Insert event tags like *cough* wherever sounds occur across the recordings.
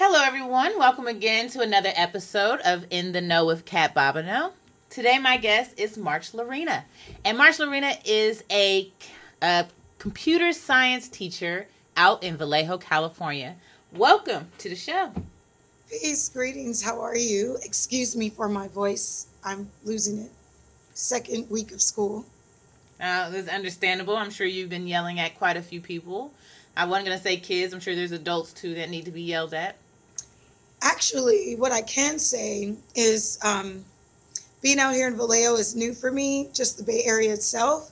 Hello, everyone. Welcome again to another episode of In the Know with CaT Bobino. Today, my guest is MarchLa'rina. And MarchLa'rina is a, a computer science teacher out in Vallejo, California. Welcome to the show. Peace, greetings. How are you? Excuse me for my voice. I'm losing it. Second week of school. Uh, it's understandable. I'm sure you've been yelling at quite a few people. I wasn't going to say kids. I'm sure there's adults too that need to be yelled at. Actually, what I can say is um, being out here in Vallejo is new for me, just the Bay Area itself.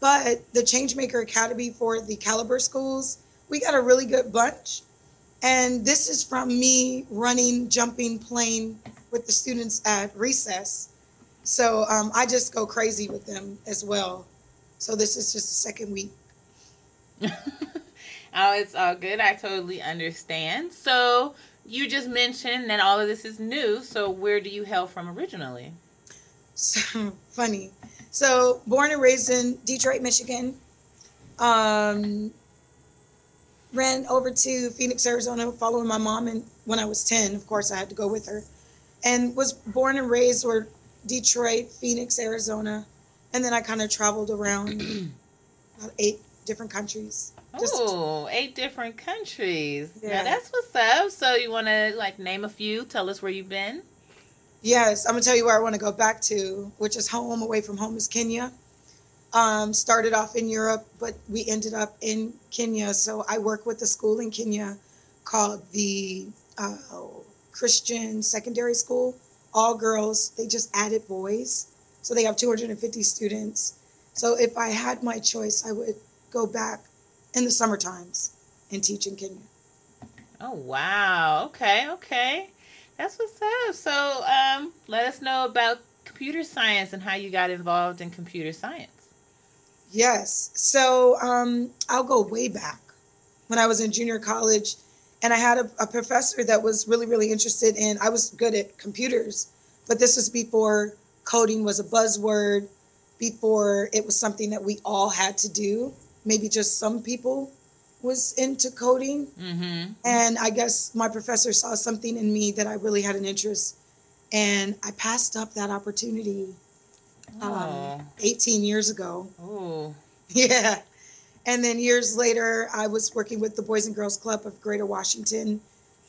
But the Changemaker Academy for the Caliber schools, we got a really good bunch. And this is from me running, jumping, playing with the students at recess. So um, I just go crazy with them as well. So this is just the second week. *laughs* oh, it's all good. I totally understand. So you just mentioned that all of this is new. So where do you hail from originally? So *laughs* funny. So born and raised in Detroit, Michigan. Um, ran over to Phoenix, Arizona, following my mom. And when I was 10, of course, I had to go with her. And was born and raised or Detroit, Phoenix, Arizona. And then I kind of traveled around *clears throat* about eight different countries. Oh, eight different countries. Yeah, that's what's up. So you want to like name a few? Tell us where you've been. Yes, I'm gonna tell you where I want to go back to, which is home. Away from home is Kenya. Um, started off in Europe, but we ended up in Kenya. So I work with a school in Kenya called the uh, Christian Secondary School. All girls. They just added boys, so they have 250 students. So if I had my choice, I would go back in the summer times and teach in Kenya. Oh wow! Okay, okay, that's what's up. So, um, let us know about computer science and how you got involved in computer science. Yes, so um, I'll go way back when I was in junior college, and I had a, a professor that was really, really interested in. I was good at computers, but this was before coding was a buzzword, before it was something that we all had to do maybe just some people was into coding. Mm-hmm. And I guess my professor saw something in me that I really had an interest. And I passed up that opportunity um, 18 years ago. Oh. *laughs* Yeah. And then years later, I was working with the Boys and Girls Club of Greater Washington.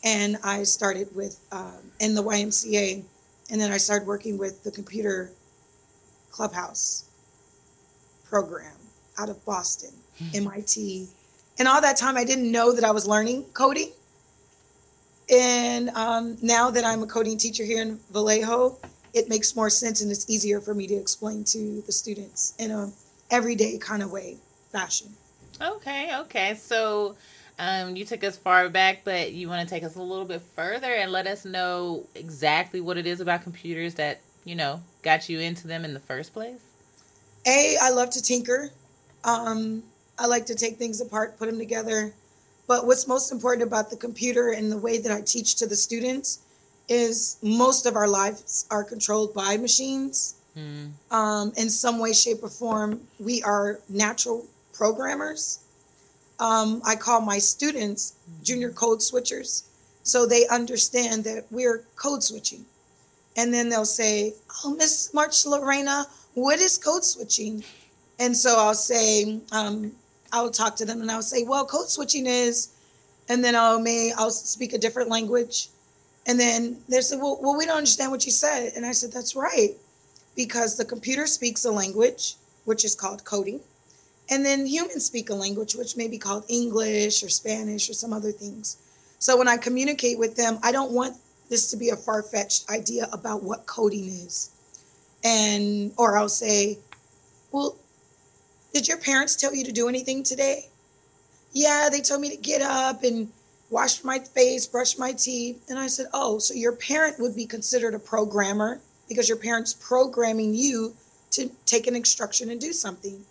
And I started with um, in the YMCA. And then I started working with the computer clubhouse program out of Boston. *sighs* MIT. And all that time, I didn't know that I was learning coding. And um, now that I'm a coding teacher here in Vallejo, it makes more sense and it's easier for me to explain to the students in a everyday kind of way, fashion. Okay, okay. So um, you took us far back, but you want to take us a little bit further and let us know exactly what it is about computers that, you know, got you into them in the first place? A, I love to tinker. Um, I like to take things apart, put them together. But what's most important about the computer and the way that I teach to the students is most of our lives are controlled by machines. Mm. Um, in some way, shape, or form, we are natural programmers. Um, I call my students junior code switchers. So they understand that we're code switching. And then they'll say, Oh, Miss MarchLa'rina, what is code switching? And so I'll say, um, I will talk to them and I'll say, well, code switching is, and then I'll may I'll speak a different language, and then they say, well, well, we don't understand what you said, and I said, that's right, because the computer speaks a language which is called coding, and then humans speak a language which may be called English or Spanish or some other things. So when I communicate with them, I don't want this to be a far fetched idea about what coding is, and or I'll say, well, did your parents tell you to do anything today? Yeah, they told me to get up and wash my face, brush my teeth. And I said, Oh, so your parent would be considered a programmer because your parent's programming you to take an instruction and do something.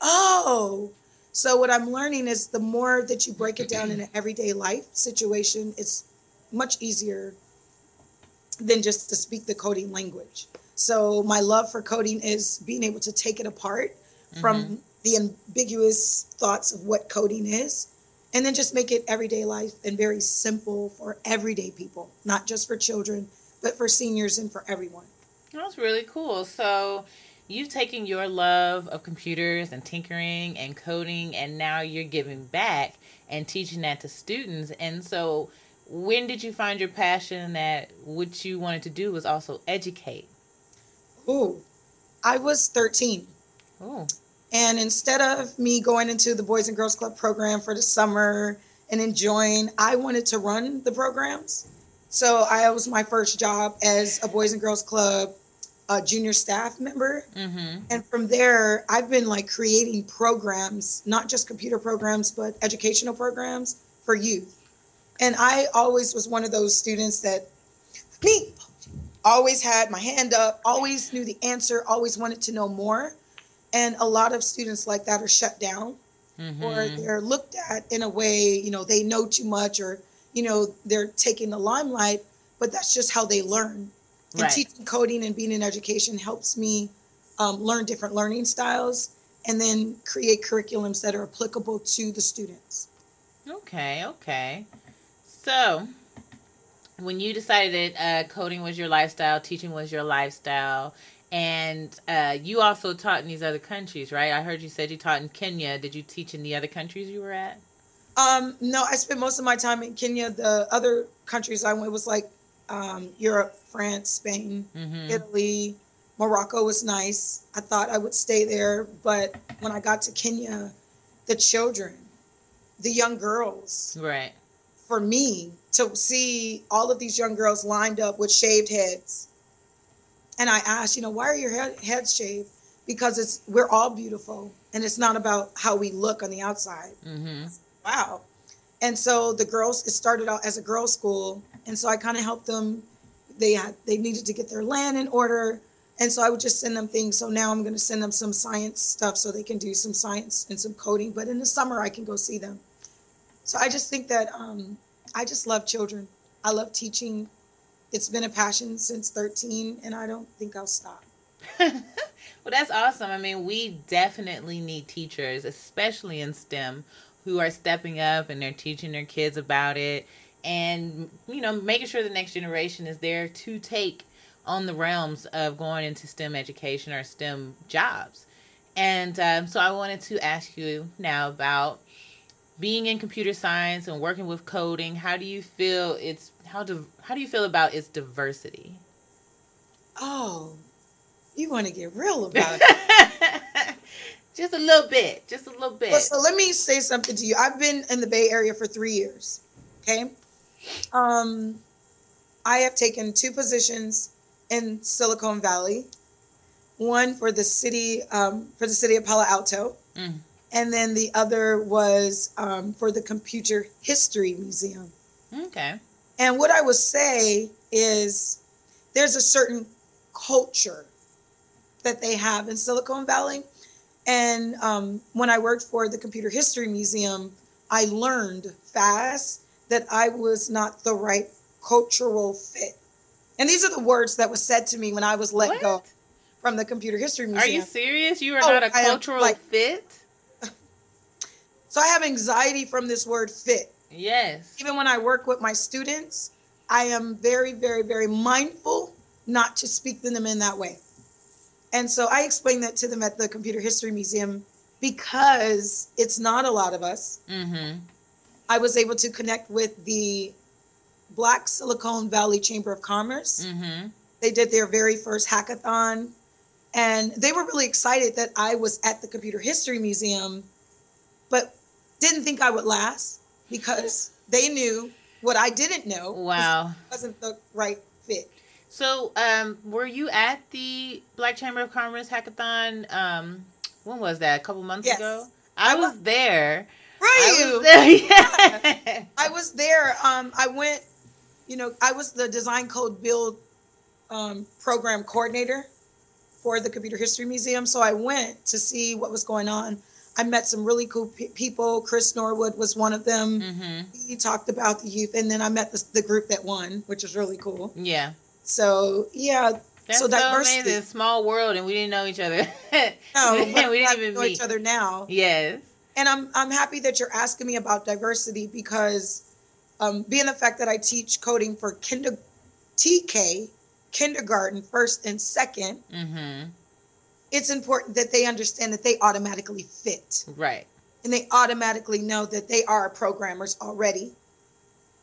Oh, so what I'm learning is the more that you break it down in an *clears throat* everyday life situation, it's much easier than just to speak the coding language. So my love for coding is being able to take it apart from mm-hmm. the ambiguous thoughts of what coding is and then just make it everyday life and very simple for everyday people, not just for children, but for seniors and for everyone. That's really cool. So you've taken your love of computers and tinkering and coding and now you're giving back and teaching that to students. And so when did you find your passion that what you wanted to do was also educate? Ooh, I was 13. Ooh. And instead of me going into the Boys and Girls Club program for the summer and enjoying, I wanted to run the programs. So I was my first job as a Boys and Girls Club uh, junior staff member. Mm-hmm. And from there, I've been like creating programs, not just computer programs, but educational programs for youth. And I always was one of those students that me always had my hand up, always knew the answer, always wanted to know more. And a lot of students like that are shut down Mm-hmm. or they're looked at in a way, you know, they know too much or, you know, they're taking the limelight, but that's just how they learn. And Right. teaching coding and being in education helps me um, learn different learning styles and then create curriculums that are applicable to the students. Okay, okay. So, when you decided that uh, coding was your lifestyle, teaching was your lifestyle, and uh, you also taught in these other countries, right? I heard you said you taught in Kenya. Did you teach in the other countries you were at? Um, no, I spent most of my time in Kenya. The other countries I went was like um, Europe, France, Spain, Mm-hmm. Italy, Morocco was nice. I thought I would stay there, but when I got to Kenya, the children, the young girls, Right. for me to see all of these young girls lined up with shaved heads. And I asked, you know, why are your head, heads shaved? Because it's we're all beautiful, and it's not about how we look on the outside. Mm-hmm. Wow. And so the girls, it started out as a girls' school, and so I kind of helped them. They had they needed to get their land in order, and so I would just send them things. So now I'm going to send them some science stuff so they can do some science and some coding. But in the summer, I can go see them. So I just think that um, I just love children. I love teaching. It's been a passion since 13, and I don't think I'll stop. *laughs* well, that's awesome. I mean, we definitely need teachers, especially in STEM, who are stepping up and they're teaching their kids about it and, you know, making sure the next generation is there to take on the realms of going into STEM education or STEM jobs. And um, so I wanted to ask you now about being in computer science and working with coding. How do you feel it's how do how do you feel about its diversity? Oh, you want to get real *laughs* about it. just a little bit, just a little bit. Well, so let me say something to you. I've been in the Bay Area for three years. Okay. Um, I have taken two positions in Silicon Valley. One for the city, um, for the city of Palo Alto, Mm. and then the other was um, for the Computer History Museum. Okay. And what I would say is there's a certain culture that they have in Silicon Valley. And um, when I worked for the Computer History Museum, I learned fast that I was not the right cultural fit. And these are the words that was said to me when I was let What? go from the Computer History Museum. Are you serious? You are Oh, not a am, cultural like- fit? *laughs* so I have anxiety from this word fit. Yes. even when I work with my students, I am very, very, very mindful not to speak to them in that way. And so I explained that to them at the Computer History Museum because it's not a lot of us. Mm-hmm. I was able to connect with the Black Silicon Valley Chamber of Commerce. Mm-hmm. They did their very first hackathon, and they were really excited that I was at the Computer History Museum, but didn't think I would last because they knew what I didn't know. Wow. wasn't the right fit. So, um, were you at the Black Chamber of Commerce hackathon? Um, when was that? A couple months Yes. ago. I I was there. Were I you? was there. *laughs* Yeah. I was there. Um, I went. You know, I was the design code build um, program coordinator for the Computer History Museum. So I went to see what was going on. I met some really cool pe- people. Chris Norwood was one of them. Mm-hmm. He talked about the youth, and then I met the, the group that won, which was really cool. Yeah. So yeah, That's So so, diversity- amazing. Small world, and we didn't know each other. *laughs* no, we we didn't even know meet. each other now. Yes. And I'm I'm happy that you're asking me about diversity because um, being the fact that I teach coding for kinder TK, kindergarten, first and 2nd Mm-hmm. It's important that they understand that they automatically fit Right. and they automatically know that they are programmers already.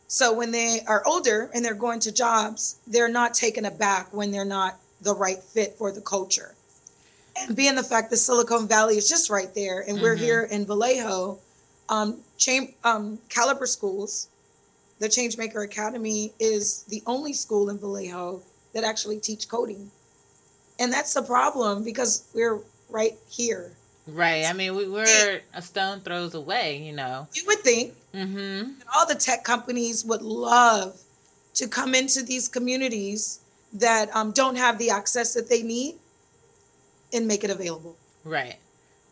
So when they are older and they're going to jobs, they're not taken aback when they're not the right fit for the culture. And being the fact that Silicon Valley is just right there, and we're Mhm. here in Vallejo, um, Cham- um, Caliber Schools, the Changemaker Academy is the only school in Vallejo that actually teach coding. And that's the problem because we're right here. Right. I mean, we, we're a stone throws away, you know. You would think Mm-hmm. all the tech companies would love to come into these communities that um, don't have the access that they need and make it available. Right.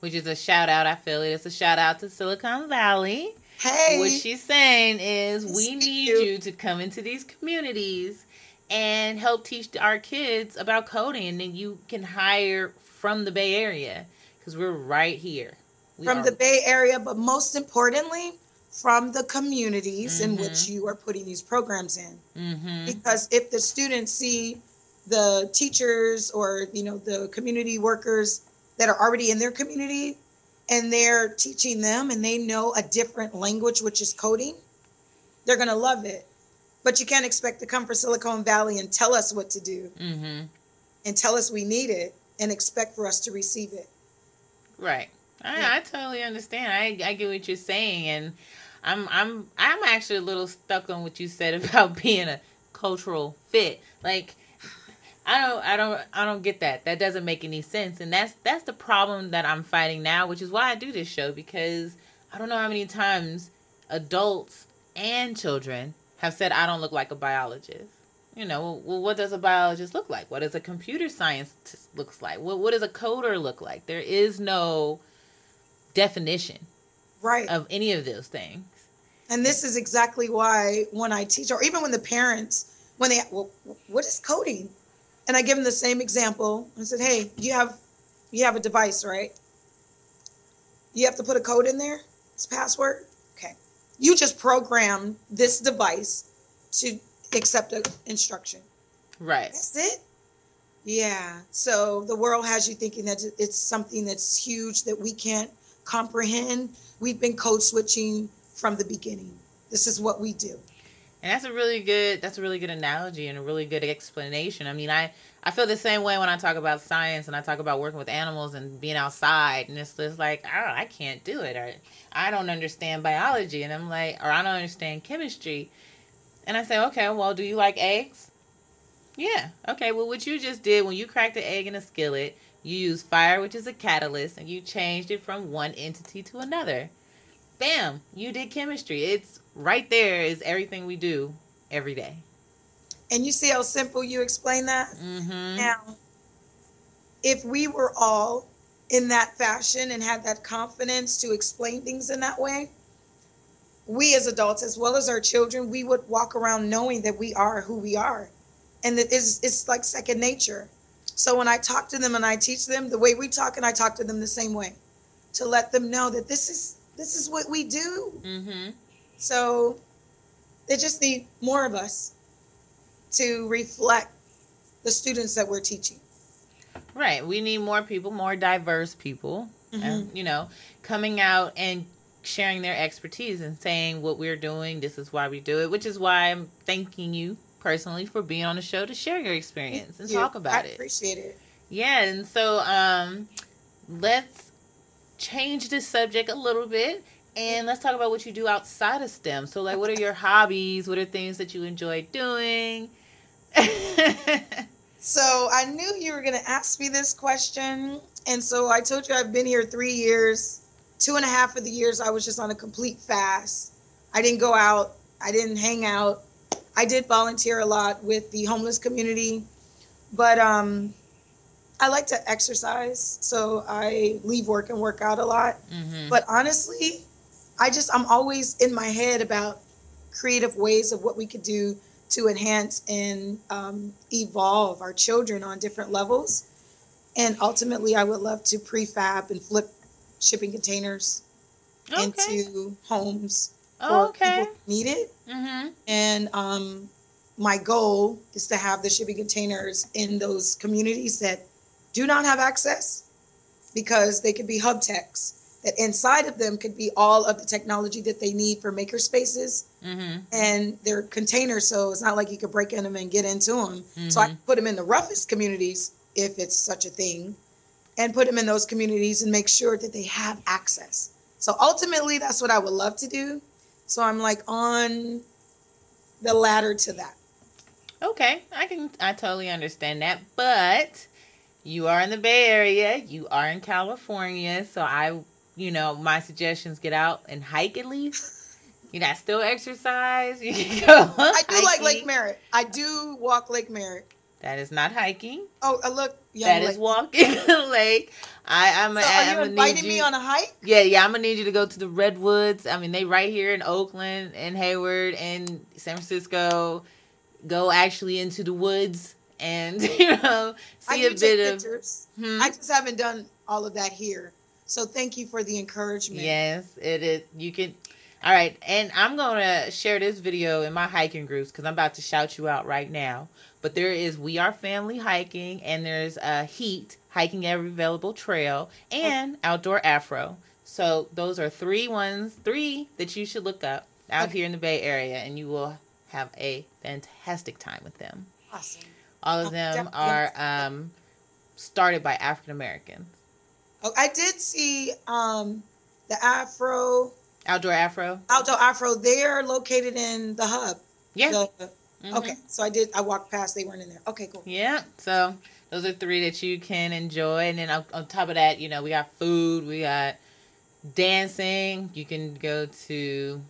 Which is a shout out. I feel it. It's a shout out to Silicon Valley. Hey, What she's saying is we need you. you to come into these communities and help teach our kids about coding and you can hire from the Bay Area because we're right here. We from are- the Bay Area, but most importantly, from the communities in Mhm. which you are putting these programs in. Mhm. Because if the students see the teachers or you know the community workers that are already in their community and they're teaching them and they know a different language which is coding they're going to love it but you can't expect to come for silicon valley and tell us what to do Mhm. and tell us we need it and expect for us to receive it Right. I, Yeah. I totally understand. I, I get what you're saying, and I'm I'm I'm actually a little stuck on what you said *laughs* about being a cultural fit. Like, I don't I don't I don't get that. That doesn't make any sense, and that's that's the problem that I'm fighting now, which is why I do this show because I don't know how many times adults and children have said I don't look like a biologist. You know, well, what does a biologist look like? What does a computer scientist looks like? What what does a coder look like? There is no definition right of any of those things. and this is exactly why when i teach or even when the parents when they well, what is coding and i give them the same example i said hey you have you have a device right you have to put a code in there it's password okay you just program this device to accept an instruction. Right. that's it. Yeah. So the world has you thinking that it's something that's huge that we can't comprehend. We've been code switching from the beginning. This is what we do. And that's a really good that's a really good analogy and a really good explanation. I mean, I I feel the same way when I talk about science and I talk about working with animals and being outside and it's just like, oh, I can't do it or I don't understand biology and I'm like or I don't understand chemistry. And I say, "Okay, well, do you like eggs?" Yeah. Okay, well what you just did when you cracked the egg in a skillet, you used fire, which is a catalyst, and you changed it from one entity to another. Bam, you did chemistry. It's right there is everything we do every day. And you see how simple you explain that Mm-hmm. now if we were all in that fashion and had that confidence to explain things in that way we as adults as well as our children we would walk around knowing that we are who we are and that is it's like second nature so when i talk to them and i teach them the way we talk and i talk to them the same way to let them know that this is this is what we do Mm-hmm. so they just need more of us to reflect the students that we're teaching Right. We need more people, more diverse people, Mhm. um, you know, coming out and sharing their expertise and saying what we're doing. This is why we do it, which is why I'm thanking you personally for being on the show to share your experience and You- talk about I it. appreciate it. Yeah, and so um let's change the subject a little bit and let's talk about what you do outside of STEM. So like what are your hobbies? What are things that you enjoy doing? *laughs* So I knew you were going to ask me this question. And so I told you I've been here three years. Two and a half of the years I was just on a complete fast. I didn't go out, I didn't hang out. I did volunteer a lot with the homeless community, but um, I like to exercise. So I leave work and work out a lot. mhm. But honestly, I just, I'm always in my head about creative ways of what we could do to enhance and um, evolve our children on different levels. And ultimately, I would love to prefab and flip shipping containers Okay. into homes for Oh, okay. people who need it. Mm-hmm. And um, my goal is to have the shipping containers in those communities that do not have access because they could be hub techs. That inside of them could be all of the technology that they need for maker spaces Mm-hmm. and they're containers. So it's not like you could break in them and get into them. So I Mhm. put them in the roughest communities if it's such a thing and put them in those communities and make sure that they have access. So ultimately, that's what I would love to do. So I'm like on the ladder to that. Okay, I can I totally understand that, but you are in the Bay Area, you are in California, so I, you know, my suggestions get out and hike at least. You got still exercise. *laughs* You can go. I do like. Lake Merritt. I do walk Lake Merritt. That is not hiking. Oh, uh, look, That lake. is walking *laughs* the lake. I, I'm. So a, are I'm you inviting you, me on a hike? Yeah, yeah. I'm gonna need you to go to the redwoods. I mean, they right here in Oakland and Hayward and San Francisco. Go actually into the woods and *laughs* you know see do a bit of. Hmm? I just haven't done all of that here. So thank you for the encouragement. Yes, it is. You can. All right, and I'm gonna share this video in my hiking groups because I'm about to shout you out right now. But there is We Are Family hiking, and there's uh, Heat hiking every available trail, and Outdoor Afro. So those are three ones, three that you should look up out Okay. here in the Bay Area, and you will have a fantastic time with them. Awesome. All of Oh, them are um, started by African Americans. Oh, I did see um, the Afro, Outdoor Afro. Outdoor Afro. They're located in the hub. Yeah. The- mhm. Okay. So I did. I walked past. They weren't in there. Okay, cool. Yeah. So those are three that you can enjoy, and then on, on top of that, you know, we got food, we got dancing. You can go to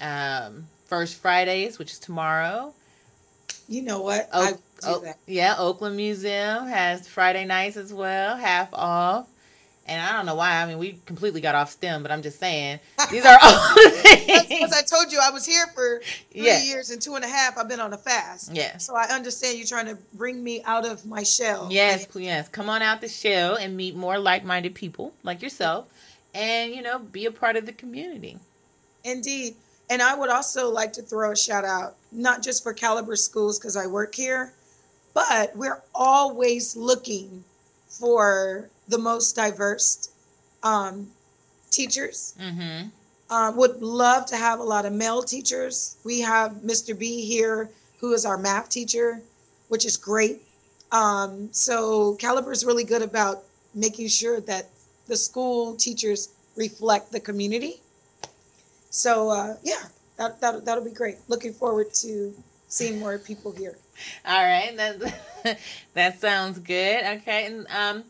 um, First Fridays, which is tomorrow. You know what? I do that. yeah, Oakland Museum has Friday nights as well, half off. And I don't know why. I mean, we completely got off STEM, but I'm just saying these are all *laughs* because I told you I was here for three Yeah. years and two and a half. I've been on a fast. Yes. So I understand you're trying to bring me out of my shell. Yes, please, yes. Come on out the shell and meet more like-minded people like yourself, and you know, be a part of the community. Indeed. And I would also like to throw a shout out, not just for Caliber Schools because I work here, but we're always looking for the most diverse um, teachers. Mm-hmm. Uh, would love to have a lot of male teachers. We have Mr. B here, who is our math teacher, which is great. Um, so Caliber is really good about making sure that the school teachers reflect the community. So uh, yeah, that, that that'll be great. Looking forward to seeing more people here. *laughs* All right, that *laughs* that sounds good. Okay, and um,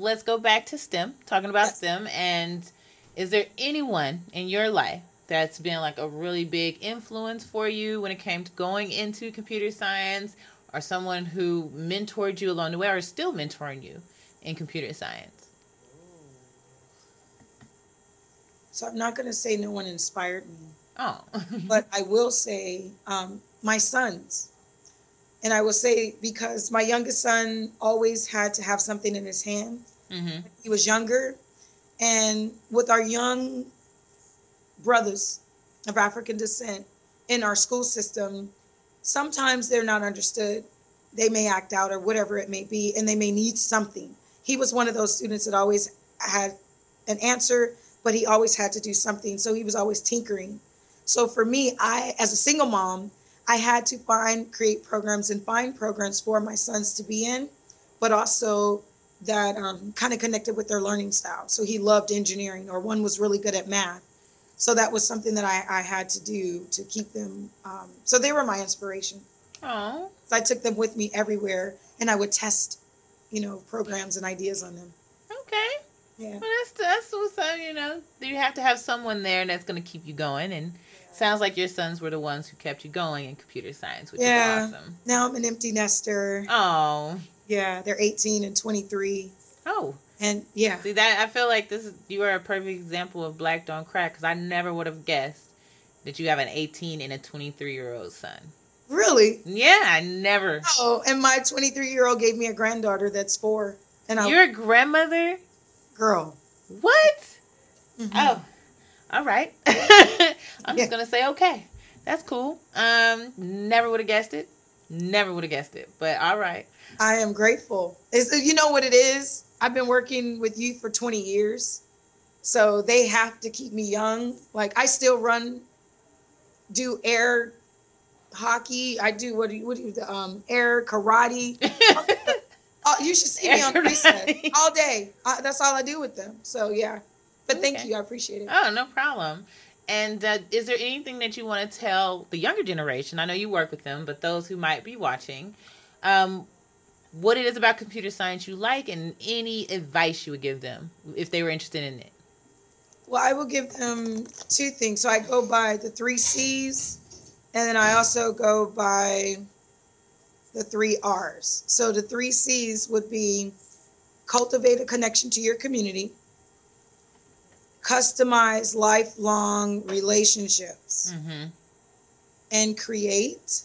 let's go back to STEM. Talking about Yes. STEM, and is there anyone in your life that's been like a really big influence for you when it came to going into computer science, or someone who mentored you along the way, or is still mentoring you in computer science? So I'm not going to say no one inspired me. Oh, *laughs* but I will say um, my sons. And I will say because my youngest son always had to have something in his hand. Hmm He was younger. And with our young brothers of African descent in our school system, sometimes they're not understood. They may act out or whatever it may be, and they may need something. He was one of those students that always had an answer, but he always had to do something. So he was always tinkering. So for me, I, as a single mom, I had to find, create programs and find programs for my sons to be in, but also that um, kind of connected with their learning style. So he loved engineering, or one was really good at math. So that was something that I, I had to do to keep them. Um, so they were my inspiration. oh, So I took them with me everywhere, and I would test, you know, programs and ideas on them. okay. Yeah. Well, that's that's what's up. You know, you have to have someone there that's going to keep you going, and sounds like your sons were the ones who kept you going in computer science, which Yeah. is awesome. Now I'm an empty nester. Oh, Yeah, they're 18 and 23, oh. and yeah, See that? I feel like this is you are a perfect example of black don't crack because I never would have guessed that you have an 18 and a 23 year old son. really. Yeah, I never. Oh, and my 23 year old gave me a granddaughter that's four, and I You're a grandmother. girl. What? Mhm. Oh, All right. *laughs* I'm just gonna say okay. That's cool. Um, never would have guessed it. Never would have guessed it. But all right. I am grateful. Is you know what it is? I've been working with youth for 20 years. So they have to keep me young. Like I still run, do air hockey. I do what do you, what do you um air karate. *laughs* oh, you should see me on recess all day. Uh, that's all I do with them. So yeah. But okay. thank you. I appreciate it. Oh, no problem. And uh, is there anything that you want to tell the younger generation? I know you work with them, but those who might be watching, um, what it is about computer science you like, and any advice you would give them if they were interested in it. Well, I will give them two things. So I go by the three C's, and then I also go by the three R's. So the three C's would be cultivate a connection to your community customize lifelong relationships mm-hmm. and create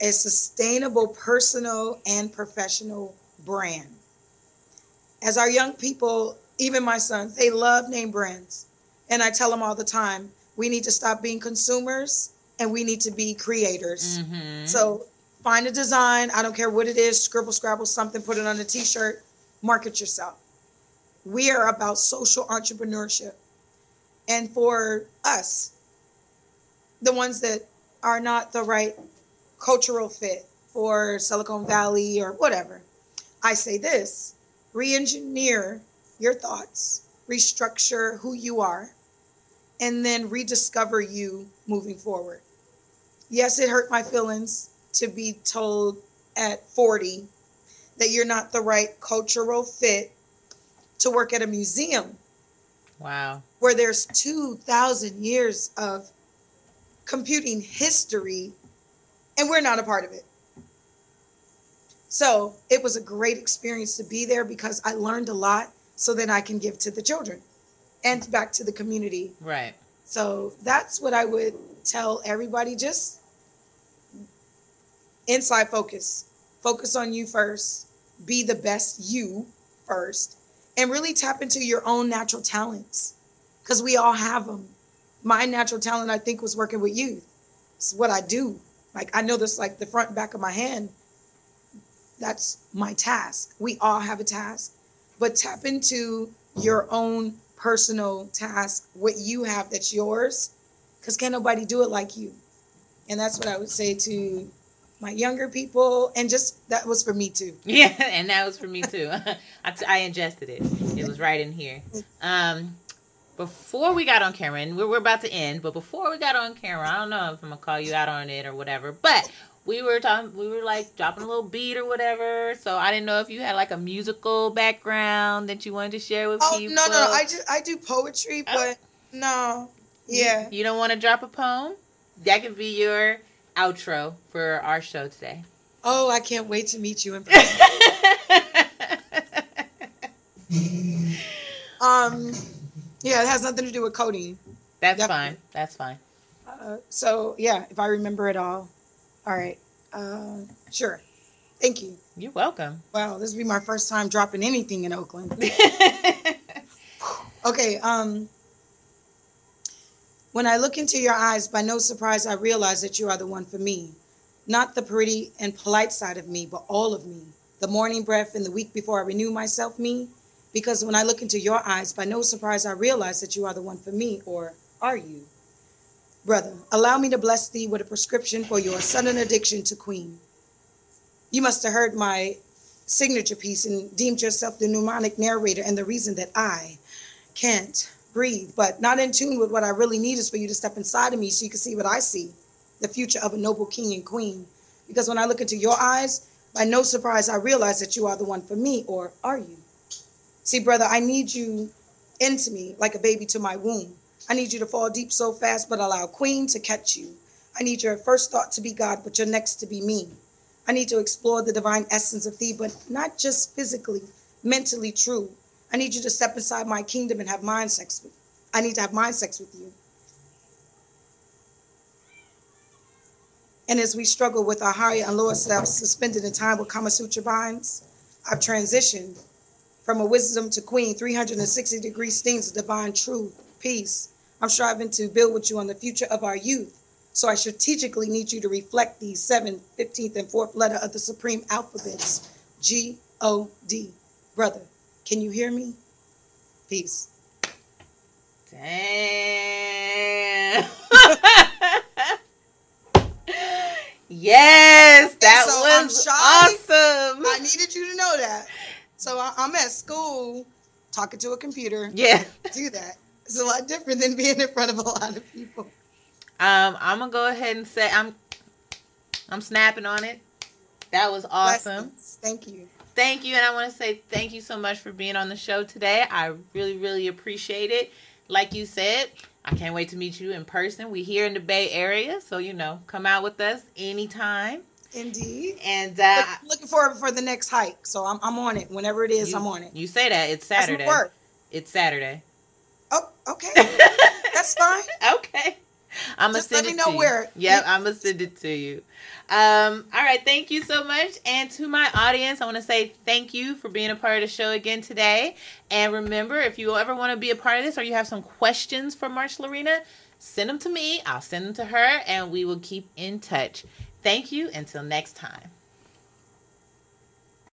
a sustainable personal and professional brand. As our young people, even my sons, they love name brands. And I tell them all the time, we need to stop being consumers and we need to be creators. Mm-hmm. So find a design, I don't care what it is, scribble, scrabble something, put it on a t shirt, market yourself we are about social entrepreneurship. And for us, the ones that are not the right cultural fit for Silicon Valley or whatever, I say this re engineer your thoughts, restructure who you are, and then rediscover you moving forward. Yes, it hurt my feelings to be told at 40 that you're not the right cultural fit to work at a museum. Wow. Where there's 2,000 years of computing history, and we're not a part of it. So it was a great experience to be there because I learned a lot so that I can give to the children and back to the community. Right. So that's what I would tell everybody just inside focus. Focus on you first. Be the best you first and really tap into your own natural talents because we all have them. My natural talent, I think, was working with youth. It's what I do. Like, I know this like the front and back of my hand. That's my task. We all have a task, but tap into your own personal task, what you have that's yours, because can't nobody do it like you. And that's what I would say to my younger people, and just that was for me too. *laughs* Yeah, and that was for me too. *laughs* I, t- I ingested it. It was right in here. Um, before we got on camera, and we're, we're about to end, but before we got on camera, I don't know if I'm gonna call you out on it or whatever, but we were talking, we were like dropping a little beat or whatever. So I didn't know if you had like a musical background that you wanted to share with oh, people. no, no, I just I do poetry, oh. but no, yeah. You, you don't want to drop a poem? That could be your outro for our show today. Oh, I can't wait to meet you in person. *laughs* um, yeah, it has nothing to do with coding. That's Definitely. fine. That's fine. Uh, so yeah, if I remember it all, all right. Uh, sure. Thank you. You're welcome. Wow, this will be my first time dropping anything in Oakland. *laughs* okay. Um, when I look into your eyes, by no surprise, I realize that you are the one for me. Not the pretty and polite side of me, but all of me. The morning breath and the week before I renew myself, me. Because when I look into your eyes, by no surprise, I realize that you are the one for me, or are you? Brother, allow me to bless thee with a prescription for your sudden addiction to Queen. You must have heard my signature piece and deemed yourself the mnemonic narrator and the reason that I can't breathe, but not in tune with what I really need is for you to step inside of me so you can see what I see the future of a noble king and queen. Because when I look into your eyes, by no surprise, I realize that you are the one for me, or are you? See, brother, I need you into me like a baby to my womb. I need you to fall deep so fast, but allow queen to catch you. I need your first thought to be God, but your next to be me. I need to explore the divine essence of thee, but not just physically, mentally true. I need you to step inside my kingdom and have mind sex with. I need to have mind sex with you. And as we struggle with our higher and lower selves suspended in time with Kama Sutra binds, I've transitioned from a wisdom to queen, 360 degree stings of divine truth, Peace. I'm striving to build with you on the future of our youth. So I strategically need you to reflect the 7th, 15th, and 4th letter of the supreme alphabets G O D. Brother, can you hear me? Peace. Damn. *laughs* yes, that so was awesome. I needed you to know that. So I- I'm at school talking to a computer. yeah. Do that. It's a lot different than being in front of a lot of people. Um, I'm gonna go ahead and say I'm I'm snapping on it. That was awesome. Blessings. Thank you. Thank you, and I want to say thank you so much for being on the show today. I really, really appreciate it. Like you said, I can't wait to meet you in person. We're here in the Bay Area, so you know, come out with us anytime. Indeed. And uh, Look- looking forward for the next hike. So I'm, I'm on it. Whenever it is, you, I'm on it. You say that it's Saturday. It's Saturday. Oh, okay. *laughs* That's fine. okay. I'm gonna Just send let me know to you. where. Yep, I'm gonna send it to you. Um, all right, thank you so much. And to my audience, I want to say thank you for being a part of the show again today. And remember, if you ever want to be a part of this or you have some questions for MarchLa'rina, send them to me. I'll send them to her, and we will keep in touch. Thank you. Until next time.